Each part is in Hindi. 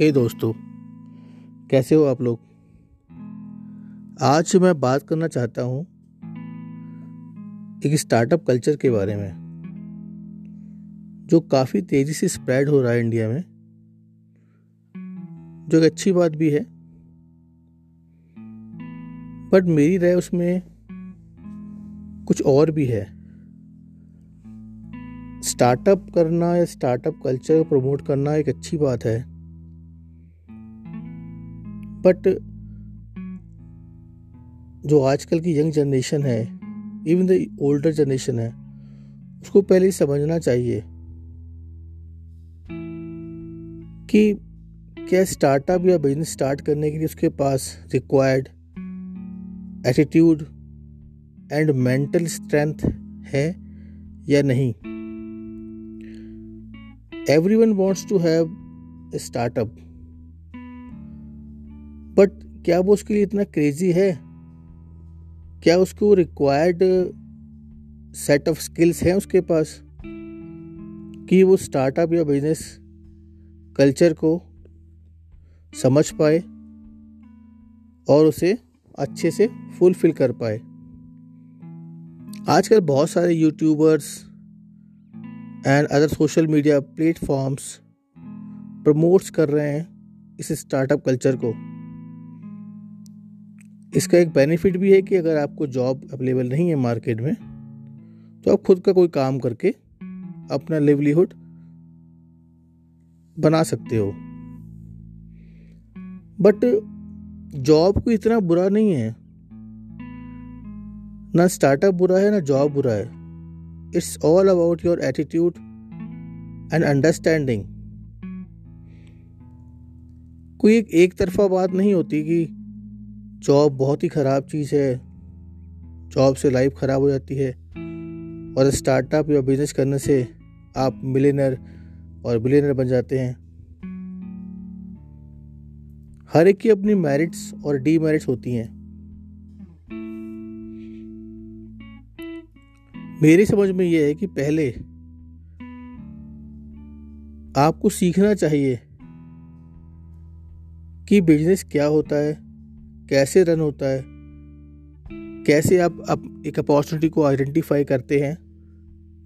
हे दोस्तों, कैसे हो आप लोग? आज मैं बात करना चाहता हूँ एक स्टार्टअप कल्चर के बारे में, जो काफ़ी तेज़ी से स्प्रेड हो रहा है इंडिया में, जो एक अच्छी बात भी है। बट मेरी राय उसमें कुछ और भी है। स्टार्टअप करना या स्टार्टअप कल्चर को प्रमोट करना एक अच्छी बात है। बट जो आजकल की यंग जनरेशन है इवन द ओल्डर जनरेशन है, उसको पहले ही समझना चाहिए कि क्या स्टार्टअप या बिज़नेस स्टार्ट करने के लिए उसके पास required attitude and mental strength है या नहीं? Everyone wants to have startup but क्या वो उसके लिए इतना क्रेजी है? क्या उसको रिक्वायर्ड सेट ऑफ़ स्किल्स हैं उसके पास? कि वो स्टार्टअप या बिज़नेस कल्चर को समझ पाए और उसे अच्छे से फुलफिल कर पाए। आजकल बहुत सारे YouTubers and other social media platforms promotes कर रहे हैं इस स्टार्टअप कल्चर को। इसका एक बेनिफिट भी है कि अगर आपको जॉब अवेलेबल नहीं है मार्केट में तो आप खुद का कोई काम करके अपना लिवलीहुड बना सकते हो। बट जॉब को इतना बुरा नहीं है। ना स्टार्टअप बुरा है ना जॉब बुरा है। It's all about your attitude and understanding कोई एक, एक तरफा बात नहीं होती कि जॉब बहुत ही ख़राब चीज़ है। जॉब से लाइफ ख़राब हो जाती है। और स्टार्टअप या बिज़नेस करने से आप मिलेनर और बिलेनर बन जाते हैं। हर एक की अपनी मेरिट्स और डी मेरिट्स होती हैं। मेरी समझ में यह है कि पहले आपको सीखना चाहिए कि बिज़नेस क्या होता है। कैसे रन होता है? कैसे आप, आप एक अपॉर्चुनिटी को आइडेंटिफाई करते हैं?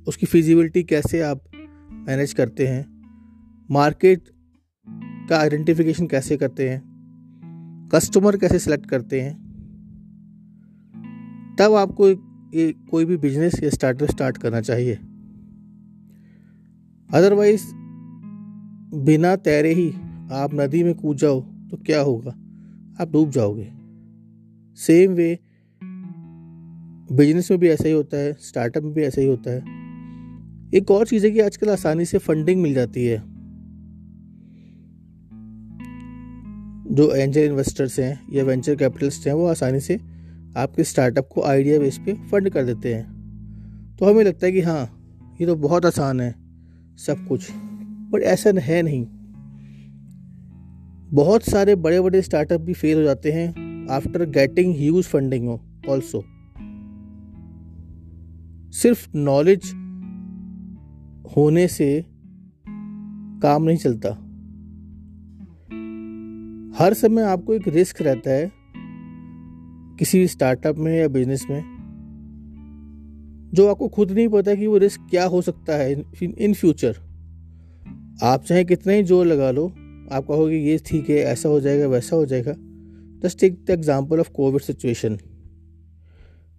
उसकी फिजिबिलिटी कैसे आप मैनेज करते हैं? मार्केट का आइडेंटिफिकेशन कैसे करते हैं? कस्टमर कैसे सेलेक्ट करते हैं? तब आपको ये कोई भी बिज़नेस या स्टार्टअप स्टार्ट करना चाहिए। अदरवाइज़ बिना तैरे ही आप नदी में कूद जाओ तो क्या होगा? आप डूब जाओगे। सेम वे बिज़नेस में भी ऐसा ही होता है स्टार्टअप में भी ऐसा ही होता है। एक और चीज़ है कि आजकल आसानी से फंडिंग मिल जाती है। जो एंजल इन्वेस्टर्स हैं या वेंचर कैपिटलिस्ट हैं, वो आसानी से आपके स्टार्टअप को आइडिया बेस पे फंड कर देते हैं। तो हमें लगता है कि हाँ ये तो बहुत आसान है, सब कुछ। बट ऐसा है नहीं। बहुत सारे बड़े बड़े स्टार्टअप भी फेल हो जाते हैं after getting huge funding also सिर्फ़ नॉलेज होने से काम नहीं चलता। हर समय आपको एक रिस्क रहता है किसी स्टार्टअप में या बिज़नेस में, जो आपको खुद नहीं पता कि वो रिस्क क्या हो सकता है इन फ्यूचर आप चाहे कितना ही ज़ोर लगा लो आप कहोगे ये ठीक है ऐसा हो जाएगा वैसा हो जाएगा. Just take the example of Covid situation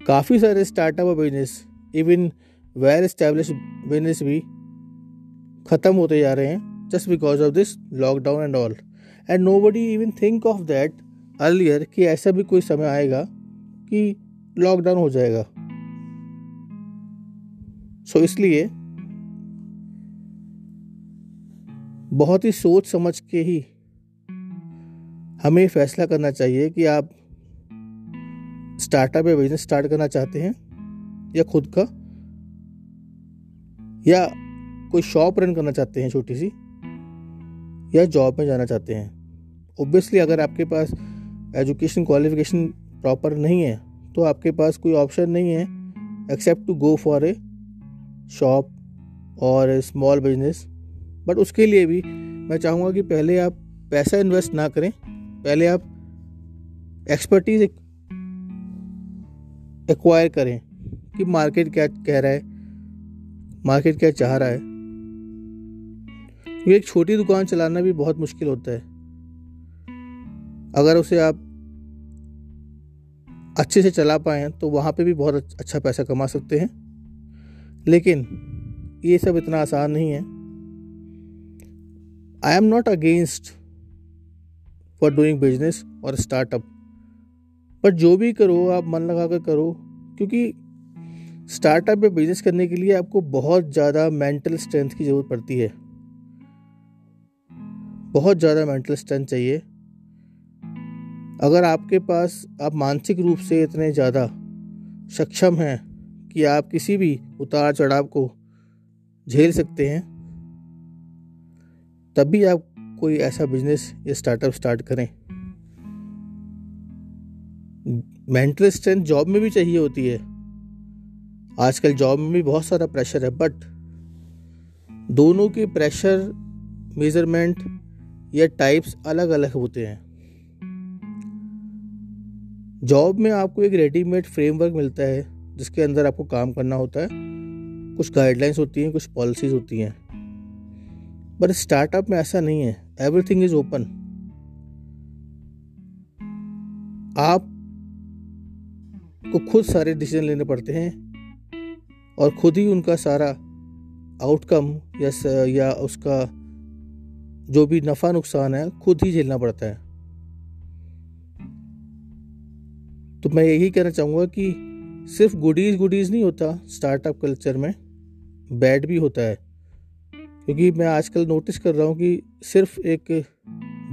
काफ़ी सारे स्टार्टअप और business even well establish business भी ख़त्म होते जा रहे हैं just because of this lockdown and all and nobody even think of that earlier कि ऐसा भी कोई समय आएगा कि लॉकडाउन हो जाएगा। सो so, इसलिए बहुत ही सोच समझ के ही हमें फैसला करना चाहिए कि आप स्टार्टअप या बिज़नेस स्टार्ट करना चाहते हैं या खुद का, या कोई शॉप रन करना चाहते हैं छोटी सी, या जॉब में जाना चाहते हैं। ओब्वियसली अगर आपके पास एजुकेशन क्वालिफिकेशन प्रॉपर नहीं है तो आपके पास कोई ऑप्शन नहीं है except to go for a shop और स्मॉल बिज़नेस बट उसके लिए भी मैं चाहूँगा कि पहले आप पैसा इन्वेस्ट ना करें। पहले आप एक्सपर्टीज एक्वायर करें कि मार्केट क्या कह रहा है मार्केट क्या चाह रहा है। एक छोटी दुकान चलाना भी बहुत मुश्किल होता है। अगर उसे आप अच्छे से चला पाए तो वहाँ पे भी बहुत अच्छा पैसा कमा सकते हैं। लेकिन ये सब इतना आसान नहीं है। I am not against for doing business और स्टार्टअप बट जो भी करो, आप मन लगा कर करो, क्योंकि स्टार्टअप या बिज़नेस करने के लिए आपको बहुत ज़्यादा मेंटल स्ट्रेंथ की ज़रूरत पड़ती है। बहुत ज़्यादा मेंटल स्ट्रेंथ चाहिए। अगर आपके पास, आप मानसिक रूप से इतने ज़्यादा सक्षम हैं कि आप किसी भी उतार चढ़ाव को झेल सकते हैं तभी आप कोई ऐसा बिज़नेस या स्टार्टअप स्टार्ट करें। मेंटल स्ट्रेंथ जॉब में भी चाहिए होती है। आजकल जॉब में भी बहुत सारा प्रेशर है बट दोनों के प्रेशर मेज़रमेंट या टाइप्स अलग अलग होते हैं। जॉब में आपको एक रेडीमेड फ्रेमवर्क मिलता है, जिसके अंदर आपको काम करना होता है। कुछ गाइडलाइंस होती हैं, कुछ पॉलिसीज़ होती हैं। बट स्टार्टअप में ऐसा नहीं है। एवरीथिंग इज़ ओपन आप को खुद सारे डिसीज़न लेने पड़ते हैं और खुद ही उनका सारा आउटकम या स, या उसका जो भी नफ़ा नुकसान है खुद ही झेलना पड़ता है। तो मैं यही कहना चाहूँगा कि सिर्फ़ गुडीज़ गुडीज़ नहीं होता स्टार्टअप कल्चर में बैड भी होता है। क्योंकि मैं आजकल नोटिस कर रहा हूँ कि सिर्फ़ एक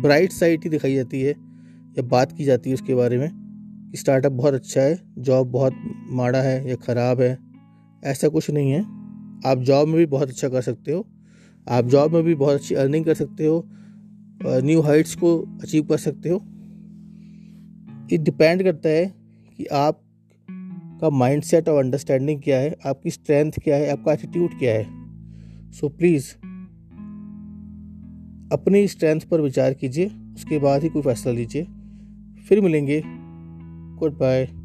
ब्राइट साइड ही दिखाई जाती है, या बात की जाती है उसके बारे में, कि स्टार्टअप बहुत अच्छा है जॉब बहुत माड़ा है, या ख़राब है, ऐसा कुछ नहीं है। आप जॉब में भी बहुत अच्छा कर सकते हो, आप जॉब में भी बहुत अच्छी अर्निंग कर सकते हो न्यू हाइट्स को अचीव कर सकते हो। ये डिपेंड करता है कि आप का माइंड सेट और अंडरस्टैंडिंग क्या है, आपकी स्ट्रेंथ क्या है, आपका एटीट्यूड क्या है। सो प्लीज़ अपनी स्ट्रेंथ पर विचार कीजिए, उसके बाद ही कोई फैसला लीजिए। फिर मिलेंगे। Good bye